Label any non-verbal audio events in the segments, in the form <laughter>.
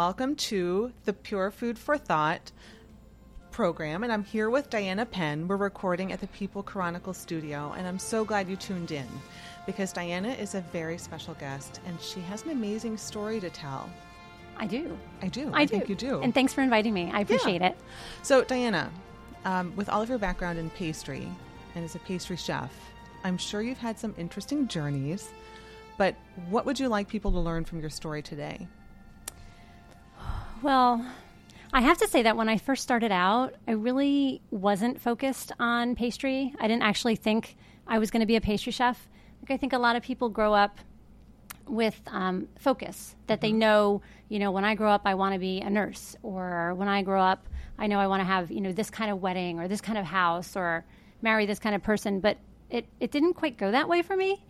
Welcome to the Pure Food for Thought program, and I'm here with Diana Penn. We're recording at the People Chronicle studio, and I'm so glad you tuned in because Diana is a very special guest and she has an amazing story to tell. I do. I do. I, I do. think you do. And thanks for inviting me. I appreciate it. So, Diana, um, with all of your background in pastry and as a pastry chef, I'm sure you've had some interesting journeys. But what would you like people to learn from your story today? Well, I have to say that when I first started out, I really wasn't focused on pastry. I didn't actually think I was going to be a pastry chef. Like I think a lot of people grow up with um, focus that they know. You know, when I grow up, I want to be a nurse, or when I grow up, I know I want to have you know this kind of wedding or this kind of house or marry this kind of person. But it it didn't quite go that way for me.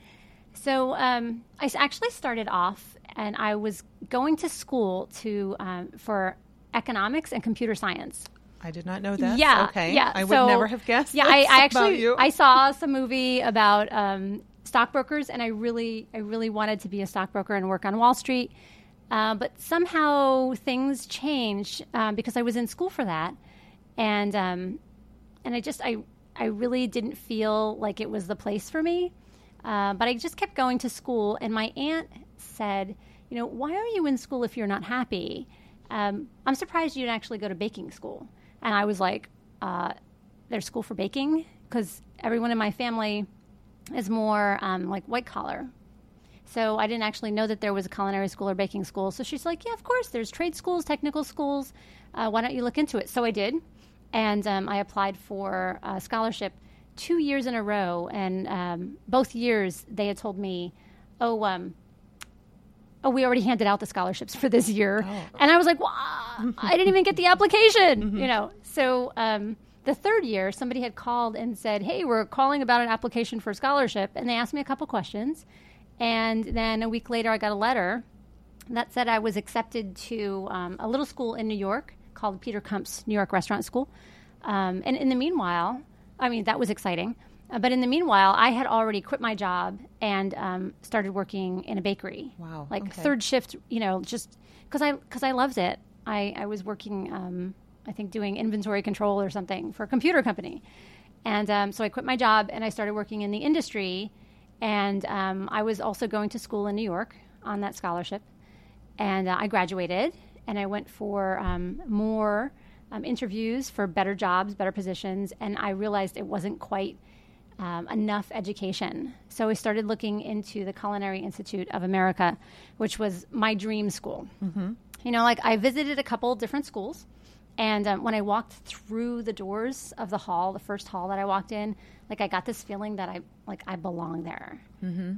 So um, I actually started off, and I was going to school to um, for economics and computer science. I did not know that. Yeah, Okay. yeah. I would So, never have guessed. Yeah, I, I actually you. I saw some movie about um, stockbrokers, and I really I really wanted to be a stockbroker and work on Wall Street. Uh, but somehow things changed um, because I was in school for that, and um, and I just I I really didn't feel like it was the place for me. Uh, but I just kept going to school, and my aunt said, "You know, why are you in school if you're not happy? Um, I'm surprised you didn't actually go to baking school." And I was like, uh, "There's school for baking because everyone in my family is more um, like white collar." So I didn't actually know that there was a culinary school or baking school. So she's like, "Yeah, of course. There's trade schools, technical schools. Uh, why don't you look into it?" So I did, and um, I applied for a scholarship two years in a row. And um, both years they had told me, "Oh, um, oh, we already handed out the scholarships for this year." And I was like, well, "I didn't even get the application," <laughs> you know. So. Um, the third year, somebody had called and said, "Hey, we're calling about an application for a scholarship," and they asked me a couple questions. And then a week later, I got a letter that said I was accepted to um, a little school in New York called Peter Kump's New York Restaurant School. Um, and in the meanwhile, I mean, that was exciting. Uh, but in the meanwhile, I had already quit my job and um, started working in a bakery. Wow, Like okay. third shift, you know, just because I, cause I loved it. I, I was working, um, I think, doing inventory control or something for a computer company. And um, so I quit my job and I started working in the industry. And um, I was also going to school in New York on that scholarship. And uh, I graduated and I went for um, more um, interviews for better jobs, better positions. And I realized it wasn't quite um, enough education. So I started looking into the Culinary Institute of America, which was my dream school. Mm-hmm. You know, like I visited a couple different schools. And um, when I walked through the doors of the hall, the first hall that I walked in, like I got this feeling that I like I belong there.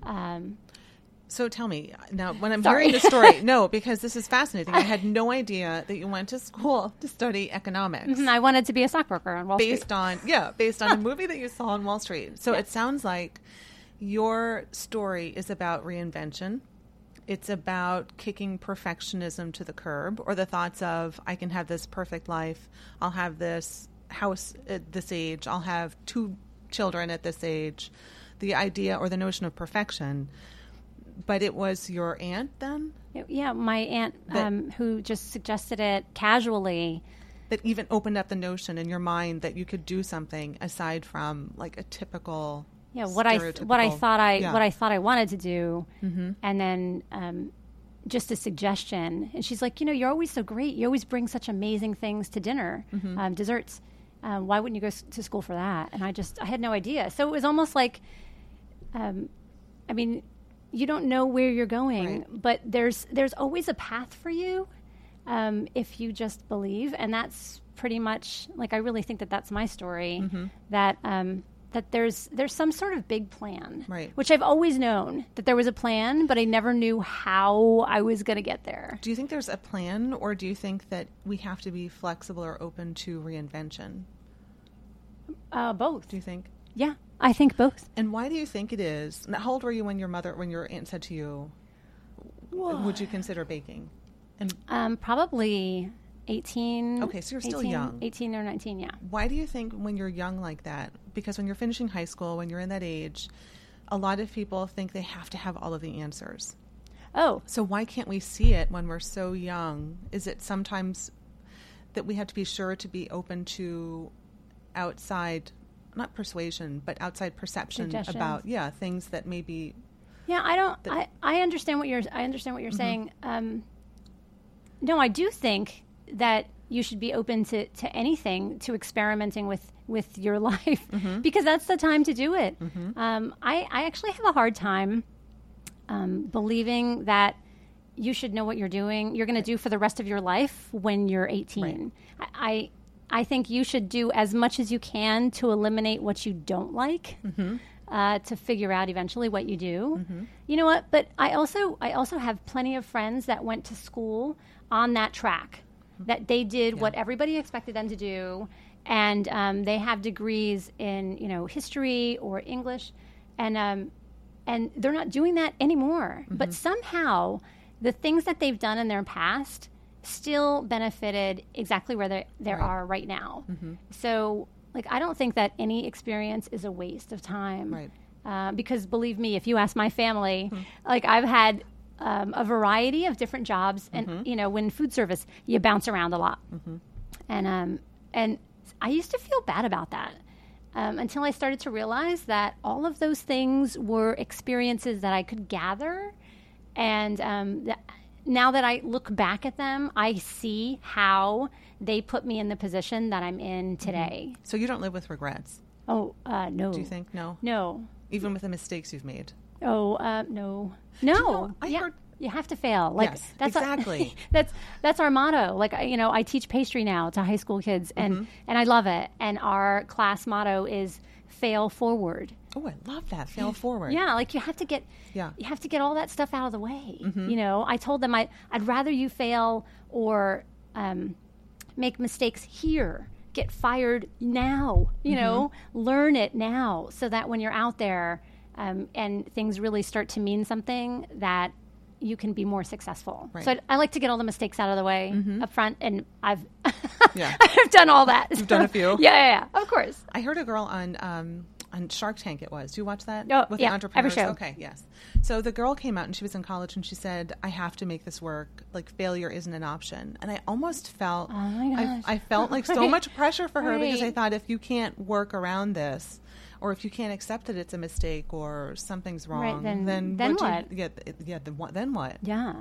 Um, So tell me now, when I'm Sorry. hearing the story, <laughs> no, because this is fascinating. I had no idea that you went to school to study economics and I wanted to be a stockbroker on Wall based Street. on yeah, based on a movie that you saw on Wall Street. So it sounds like your story is about reinvention. It's about kicking perfectionism to the curb, or the thoughts of I can have this perfect life. I'll have this house at this age. I'll have two children at this age. The idea or the notion of perfection. But it was your aunt then Yeah, my aunt, um, who just suggested it casually. that even opened up the notion in your mind that you could do something aside from like a typical Yeah, what I what I thought I Yeah. what I thought I wanted to do, and then um, just a suggestion. And she's like, you know, you're always so great. You always bring such amazing things to dinner, um, desserts. Um, why wouldn't you go s- to school for that? And I just I had no idea. So it was almost like, um, I mean, you don't know where you're going, Right. but there's there's always a path for you um, if you just believe, and that's pretty much like I really think that that's my story. Mm-hmm. That um, that there's there's some sort of big plan, Right. Which I've always known that there was a plan, but I never knew how I was going to get there. Do you think there's a plan, or do you think that we have to be flexible or open to reinvention? Uh, both, Do you think? yeah, I think both. And why do you think it is? How old were you when your mother, when your aunt said to you, "Would you consider baking?" And Um, probably eighteen. Okay, so you're still 18 young. Eighteen or nineteen, yeah. why do you think when you're young like that? Because when you're finishing high school, when you're in that age, a lot of people think they have to have all of the answers. oh, So why can't we see it when we're so young? Is it sometimes that we have to be sure to be open to outside, not persuasion, but outside perception Suggestions. about yeah things that maybe Yeah, I don't. I, I understand what you're. I understand what you're Mm-hmm. saying. Um, no, I do think that you should be open to, to anything, to experimenting with with your <laughs> life, Mm-hmm. because that's the time to do it. Um, I I actually have a hard time um, believing that you should know what you're doing. You're going to do for the rest of your life when you're 18. I, I I think you should do as much as you can to eliminate what you don't like uh, to figure out eventually what you do. You know what? But I also I also have plenty of friends that went to school on that track, that they did what everybody expected them to do, and um, they have degrees in you know history or English, and um, and they're not doing that anymore. But somehow, the things that they've done in their past still benefited exactly where they they are right now. So, like, I don't think that any experience is a waste of time. Right. Uh, because believe me, if you ask my family, like I've had um, a variety of different jobs, and you know, when food service, you bounce around a lot, and um, and I used to feel bad about that um, until I started to realize that all of those things were experiences that I could gather, and um, that now that I look back at them, I see how they put me in the position that I'm in today. so you don't live with regrets. Oh uh, no, Do you think no? No, Even with the mistakes you've made. Oh uh, no, no. know, I yeah, heard- you have to fail. Like Yes, that's our- exactly. <laughs> that's that's our motto. Like you know, I teach pastry now to high school kids, and Mm-hmm. and I love it. And our class motto is fail forward. Oh, I love that. Fail forward. Yeah, like you have to get Yeah. Mm-hmm. you have to get all that stuff out of the way. You know, I told them I I'd rather you fail or um, make mistakes here. Get fired now. You know, Mm-hmm. learn it now, so that when you're out there um, and things really start to mean something, that you can be more successful. Right. So I, I like to get all the mistakes out of the way up front, and I've <laughs> Yeah. <laughs> I've done all that. You've done a few? <laughs> Yeah, yeah, yeah. Of course. I heard a girl on um, on Shark Tank. It was. Do you watch that? Oh, with yeah, the every show. Okay, yes. So the girl came out and she was in college and she said, "I have to make this work. Like failure isn't an option." And I almost felt, Oh my gosh. I, I felt like so much pressure for her because I thought if you can't work around this. Or if you can't accept that it's a mistake or something's wrong, then- then then do you- what? yeah, yeah. Then what? Then what? Yeah.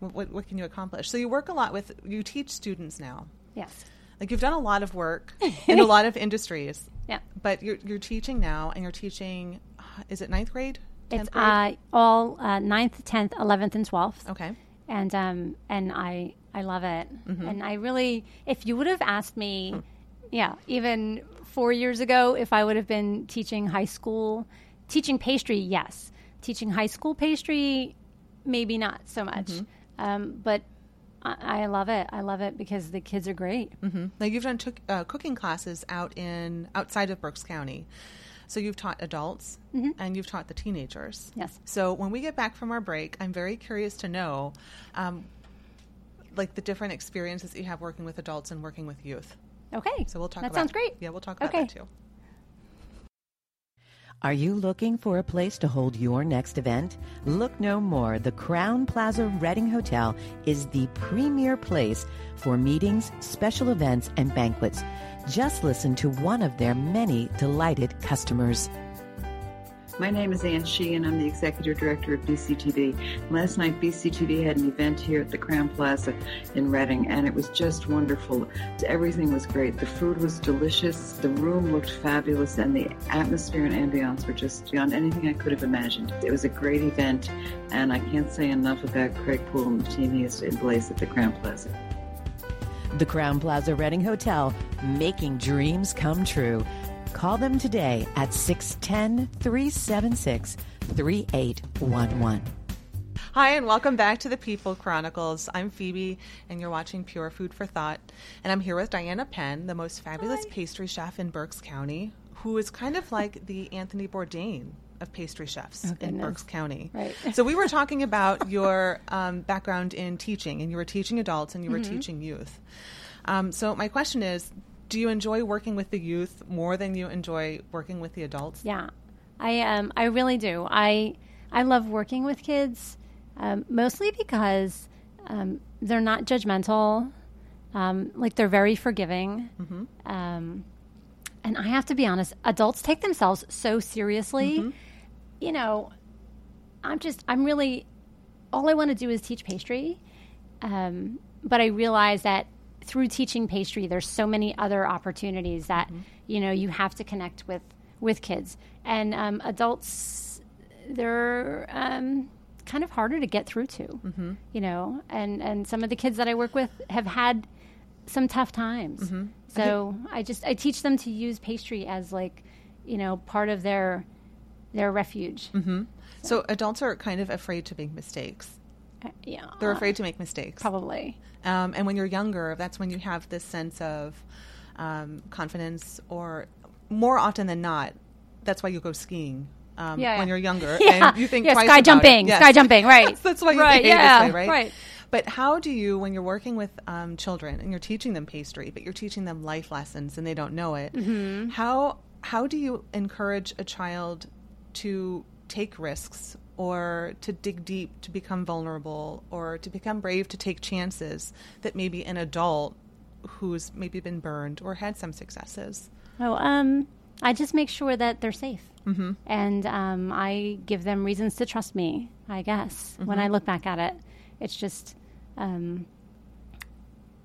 What, what? What can you accomplish? So you work a lot with. You teach students now. Yes. Like you've done a lot of work <laughs> in a lot of industries. Yeah. But you're you're teaching now, and you're teaching. Is it ninth grade? It's grade? uh, all uh, 9th, 10th, 11th, and 12th. okay. And, um, and I, I love it. And I really, if you would have asked me, yeah, even four years ago, if I would have been teaching high school, teaching pastry, yes. Teaching high school pastry, maybe not so much. Um, but I, I love it. I love it because the kids are great. hmm Now you've done took uh, cooking classes out in outside of Berks County, so you've taught adults and you've taught the teenagers. Yes. So when we get back from our break, I'm very curious to know, um, like the different experiences that you have working with adults and working with youth. Okay. So we'll talk. About that about, sounds great. Yeah, we'll talk about Okay. that too. Are you looking for a place to hold your next event? Look no more. The Crowne Plaza Reading Hotel is the premier place for meetings, special events, and banquets. Just listen to one of their many delighted customers. My name is Ann Sheehan. I'm the executive director of BCTV. Last night, BCTV had an event here at the Crowne Plaza in Reading, and it was just wonderful. Everything was great. The food was delicious, the room looked fabulous, and the atmosphere and ambiance were just beyond anything I could have imagined. It was a great event, and I can't say enough about Craig Poole and the team he has place at the Crowne Plaza. The Crowne Plaza Reading Hotel, making dreams come true. Call them today at 610 376 3811. Hi, and welcome back to the People Chronicles. I'm Phoebe, and you're watching Pure Food for Thought. And I'm here with Diana Penn, the most fabulous pastry chef in Berks County, who is kind of like the Anthony Bourdain of pastry chefs in. Berks County. Right. So we were <laughs> talking about your um, background in teaching, and you were teaching adults and you were Mm-hmm. teaching youth. Um, so my question is, do you enjoy working with the youth more than you enjoy working with the adults? Yeah, I um I really do. I I love working with kids. Um, mostly because um, they're not judgmental. Um, like they're very forgiving. Um, and I have to be honest, adults take themselves so seriously. You know, I'm just, I'm really, all I want to do is teach pastry. Um, but I realize that through teaching pastry, there's so many other opportunities that, you know, you have to connect with, with kids. And um, adults, they're um, kind of harder to get through to, you know, and, and some of the kids that I work with have had some tough times. So I just, I teach them to use pastry as like, you know, part of their, their refuge. So adults are kind of afraid to make mistakes. Uh, yeah. They're afraid to make mistakes. Probably. Um, and when you're younger, that's when you have this sense of um, confidence, or more often than not, that's why you go skiing um, Yeah, when you're younger. <laughs> Yeah. And you think Yeah, sky jumping. Yes. sky jumping, right. <laughs> that's why you Right, yeah, this way, right? right. But how do you, when you're working with um, children and you're teaching them pastry, but you're teaching them life lessons and they don't know it, Mm-hmm. how how do you encourage a child to take risks or to dig deep, to become vulnerable, or to become brave to take chances that maybe an adult who's maybe been burned or had some successes? Oh, um, I just make sure that they're safe, mm-hmm. and um, I give them reasons to trust me. I guess when I look back at it, it's just, um,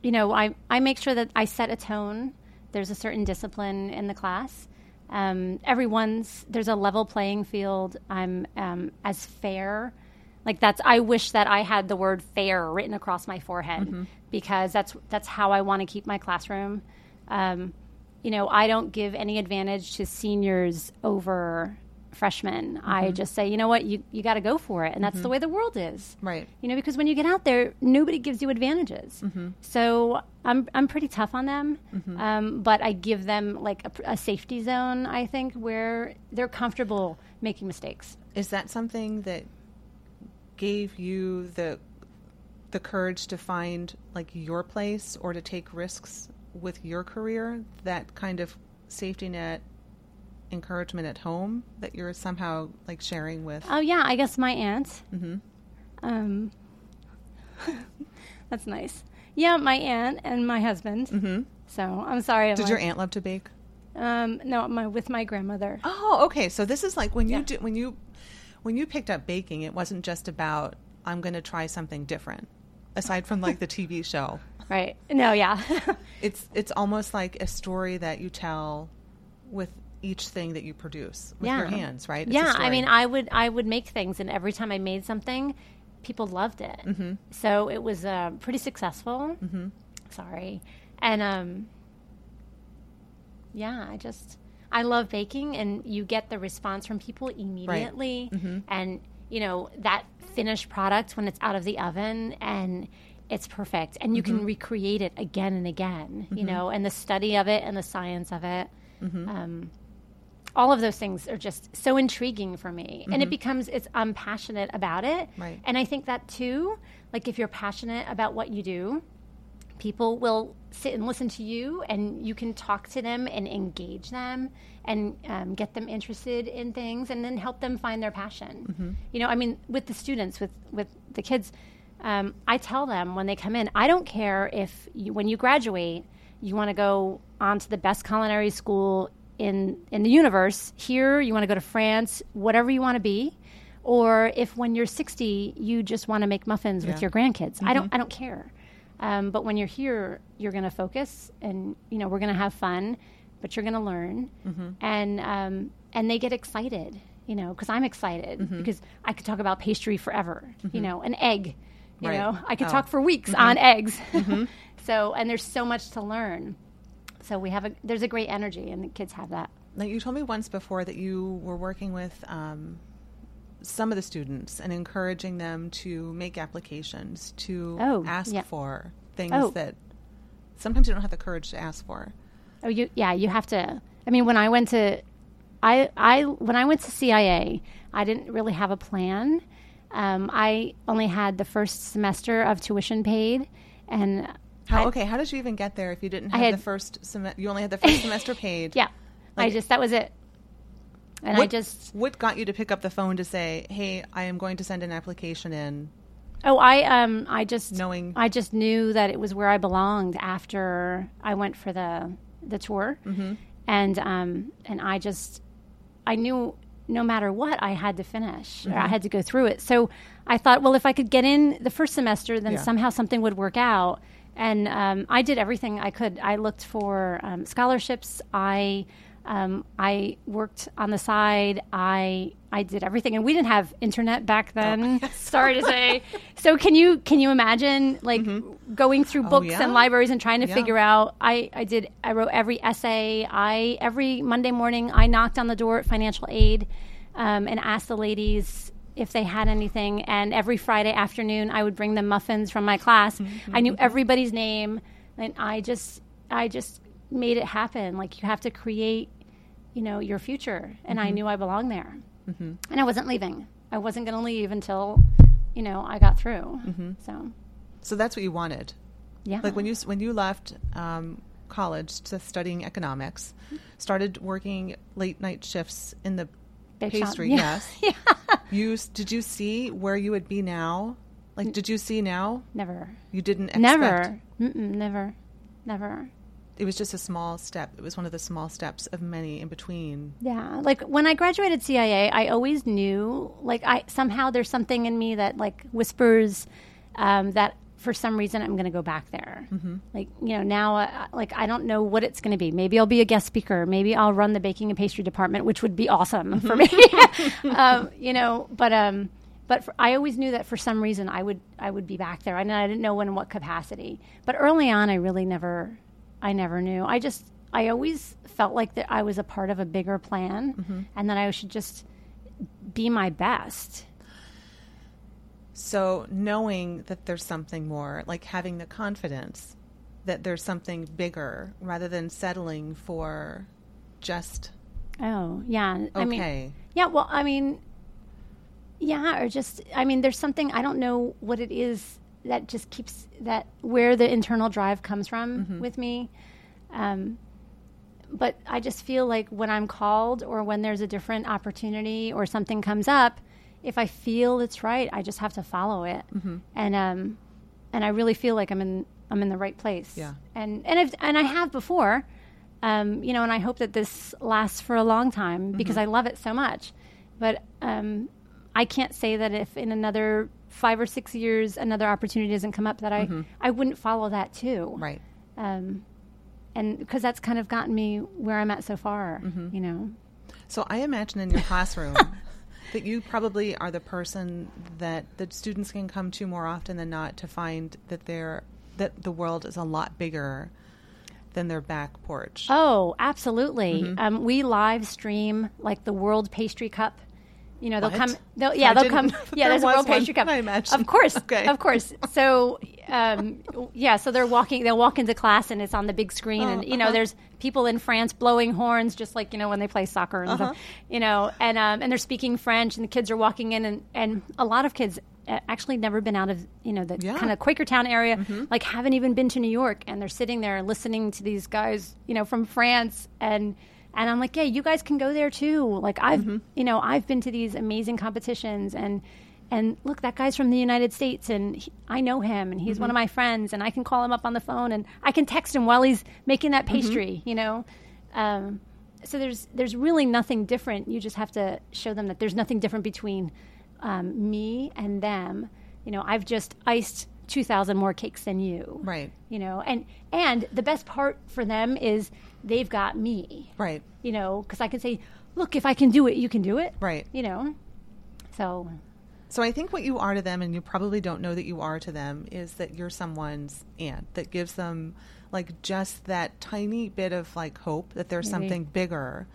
you know, I I make sure that I set a tone. There's a certain discipline in the class. Um, everyone's there's a level playing field. I'm um, as fair. Like that's I wish that I had the word fair written across my forehead because that's that's how I want to keep my classroom. Um, you know, I don't give any advantage to seniors over freshmen. I mm-hmm. just say, you know what, you, you got to go for it. And that's the mm-hmm. way the world is. Right. You know, because when you get out there, nobody gives you advantages. Mm-hmm. So I'm, I'm pretty tough on them. Um, but I give them like a, a safety zone, I think, where they're comfortable making mistakes. Is that something that gave you the the courage to find like your place or to take risks with your career? That kind of safety net encouragement at home that you're somehow like sharing with Oh, yeah, I guess my aunt. Hmm. Um, <laughs> that's nice. Yeah, my aunt and my husband. Mm-hmm. So I'm sorry. Did I'm your like- aunt love to bake? Um, no, my with my grandmother. Oh, okay. So this is like when you Yeah. do when you when you picked up baking, it wasn't just about I'm going to try something different. Aside from like the TV <laughs> show, Right. No, yeah. <laughs> it's it's almost like a story that you tell with each thing that you produce with yeah. your hands, right? It's yeah. I mean, I would I would make things, and every time I made something, people loved it. Mm-hmm. So it was uh, pretty successful. Mm-hmm. Sorry, and um, yeah, I just I love baking, and you get the response from people immediately, and you know that finished product when it's out of the oven and it's perfect, and you can recreate it again and again. You know, and the study of it and the science of it. Um, all of those things are just so intriguing for me. And it becomes it's i'm passionate about it. Right. and i think that too like if you're passionate about what you do people will sit and listen to you and you can talk to them and engage them and um, get them interested in things and then help them find their passion. You know i mean with the students with with the kids um, i tell them when they come in i don't care if you, when you graduate you want to go on to the best culinary school in in the universe here you want to go to france whatever you want to be or if when you're 60 you just want to make muffins Yeah. with your grandkids. I don't mm-hmm. i don't care. Um, but when you're here you're going to focus and you know we're going to have fun but you're going to learn mm-hmm. and um, and they get excited you know because i'm excited mm-hmm. because i could talk about pastry forever you know an egg you Right. know? I could Oh. talk for weeks on eggs. <laughs> So and there's so much to learn so we have a there's a great energy and the kids have that Now you told me once before that you were working with um, some of the students and encouraging them to make applications to Oh, ask yeah. for things Oh. that sometimes you don't have the courage to ask for. Oh, you yeah, you have to. I mean, when I went to, I I when I went to CIA, I didn't really have a plan. Um, I only had the first semester of tuition paid, and How I- okay? How did you even get there if you didn't have had- the first semester? You only had the first semester <laughs> paid. yeah, I just that was it. And what, I just what got you to pick up the phone to say, "Hey, I am going to send an application in. Oh, I um, I just Knowing- I just knew that it was where I belonged after I went for the the tour, Mm-hmm. and um, and I just I knew no matter what I had to finish, Mm-hmm. I had to go through it. So I thought, well, if I could get in the first semester, then Yeah. somehow something would work out. And um, I did everything I could. I looked for um, scholarships. I um, I worked on the side. I I did everything, and we didn't have internet back Oh, then. <laughs> Sorry to say. So can you can you imagine like going through books Mm-hmm. Oh, yeah. and libraries and trying to Yeah. figure out? I I did. I wrote every essay. I every Monday morning I knocked on the door at financial aid um, and asked the ladies if they had anything. And every Friday afternoon I would bring them muffins from my class. Mm-hmm. I knew everybody's name, and I just I just made it happen. Like you have to create you know your future and Mm-hmm. i knew i belonged there and i wasn't leaving i wasn't going to leave until you know i got through Mm-hmm. so So that's what you wanted. yeah Like when you when you left um, college to studying economics, started working late night shifts in the Bake shop. pastry. Yeah. Yes. <laughs> You did you see where you would be now? Like, did you see now? never You didn't expect. never Mm-mm, never never It was just a small step. It was one of the small steps of many in between. yeah like when i graduated cia i always knew like i somehow there's something in me that like whispers um, that for some reason i'm going to go back there like you know now uh, like i don't know what it's going to be maybe i'll be a guest speaker maybe i'll run the baking and pastry department which would be awesome for me <laughs> <laughs> um, you know but um but for, I always knew that for some reason I would I would be back there. I, I didn't know when in what capacity. But early on, I really never I never knew. I just I always felt like that I was a part of a bigger plan, and that I should just be my best. So knowing that there's something more, like having the confidence that there's something bigger, rather than settling for just Oh yeah, I mean yeah. Well, I mean yeah, or just I mean there's something I don't know what it is that just keeps that where the internal drive comes from with me. Um, but I just feel like when I'm called or when there's a different opportunity or something comes up, if I feel it's right, I just have to follow it. And um, and I really feel like I'm in I'm in the right place. Yeah. And and I've, and I have before. Um, you know, and I hope that this lasts for a long time because I love it so much. But um, I can't say that if in another five or six years another opportunity doesn't come up that I I wouldn't follow that too Right. um, and because that's kind of gotten me where I'm at so far, Mm-hmm. you know. So I imagine in your classroom <laughs> that you probably are the person that the students can come to more often than not to find that they're that the world is a lot bigger than their back porch. Oh, absolutely. Mm-hmm. Um, we live stream like the World Pastry Cup. You know, they'll What? come. They'll, yeah, I they'll come. <laughs> Yeah, there there's a World Pastry Cup. I imagine. Of course, Okay. of course. So, um, yeah, so they're walking. They'll walk into class and it's on the big screen, Oh, and you know, uh-huh. there's people in France blowing horns, just like you know when they play soccer and Uh-huh. stuff. You know, and um, and they're speaking French, and the kids are walking in, and and a lot of kids uh, actually never been out of you know the Yeah. Mm-hmm. kind of Quakertown area, like haven't even been to New York, and they're sitting there listening to these guys, you know, from France, and and I'm like, yeah, you guys can go there too. Like I've, Mm-hmm. you know, I've been to these amazing competitions, and and look, that guy's from the United States, and he, I know him, and he's Mm-hmm. one of my friends, and I can call him up on the phone, and I can text him while he's making that Mm-hmm. pastry, you know. Um, so there's there's really nothing different. You just have to show them that there's nothing different between um, me and them. You know, I've just iced two thousand more cakes than you. Right. You know, and and the best part for them is they've got me. Right. You know, because I can say, look, if I can do it, you can do it. Right. You know, so So I think what you are to them, and you probably don't know that you are to them, is that you're someone's aunt that gives them like just that tiny bit of like hope that there's Maybe. something bigger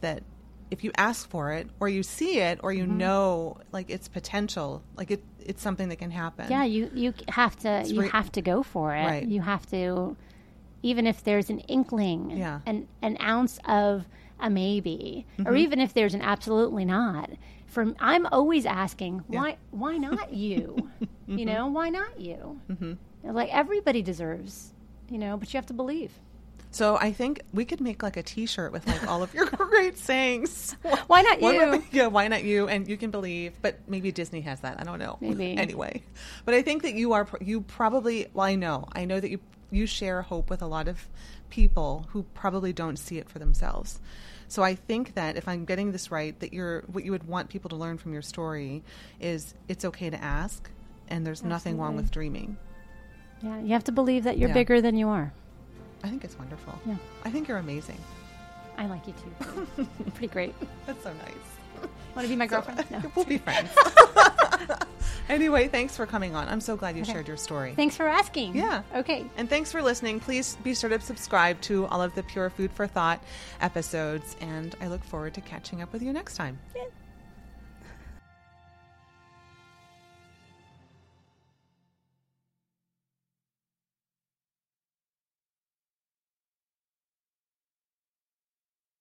that if you ask for it or you see it or you know like its potential, like it it's something that can happen. yeah, you you have to you re- have to go for it. Right. You have to, even if there's an inkling, Yeah. an an ounce of a maybe, or Mm-hmm. even if there's an absolutely not. From I'm always asking Yeah. why why not <laughs> you? you know why not you? Mm-hmm. Like everybody deserves, you know, but you have to believe. So I think we could make like a T-shirt with like all of your <laughs> great sayings. <laughs> Why not you? would- yeah, why not you? And you can believe, but maybe Disney has that. I don't know. Maybe. <laughs> anyway, but I think that you are you probably. Well, I know. I know that you you share hope with a lot of people who probably don't see it for themselves. So I think that if I'm getting this right, that you're what you would want people to learn from your story is it's okay to ask, and there's nothing wrong with dreaming. Yeah, you have to believe that you're Yeah. bigger than you are. I think it's wonderful. Yeah. I think you're amazing. I like you too. <laughs> Pretty great. That's so nice. Want to be my girlfriend? <laughs> No. We'll be friends. <laughs> anyway, thanks for coming on. I'm so glad you Okay. shared your story. Thanks for asking. Yeah. Okay. And thanks for listening. Please be sure to subscribe to all of the Pure Food for Thought episodes, and I look forward to catching up with you next time. Yeah.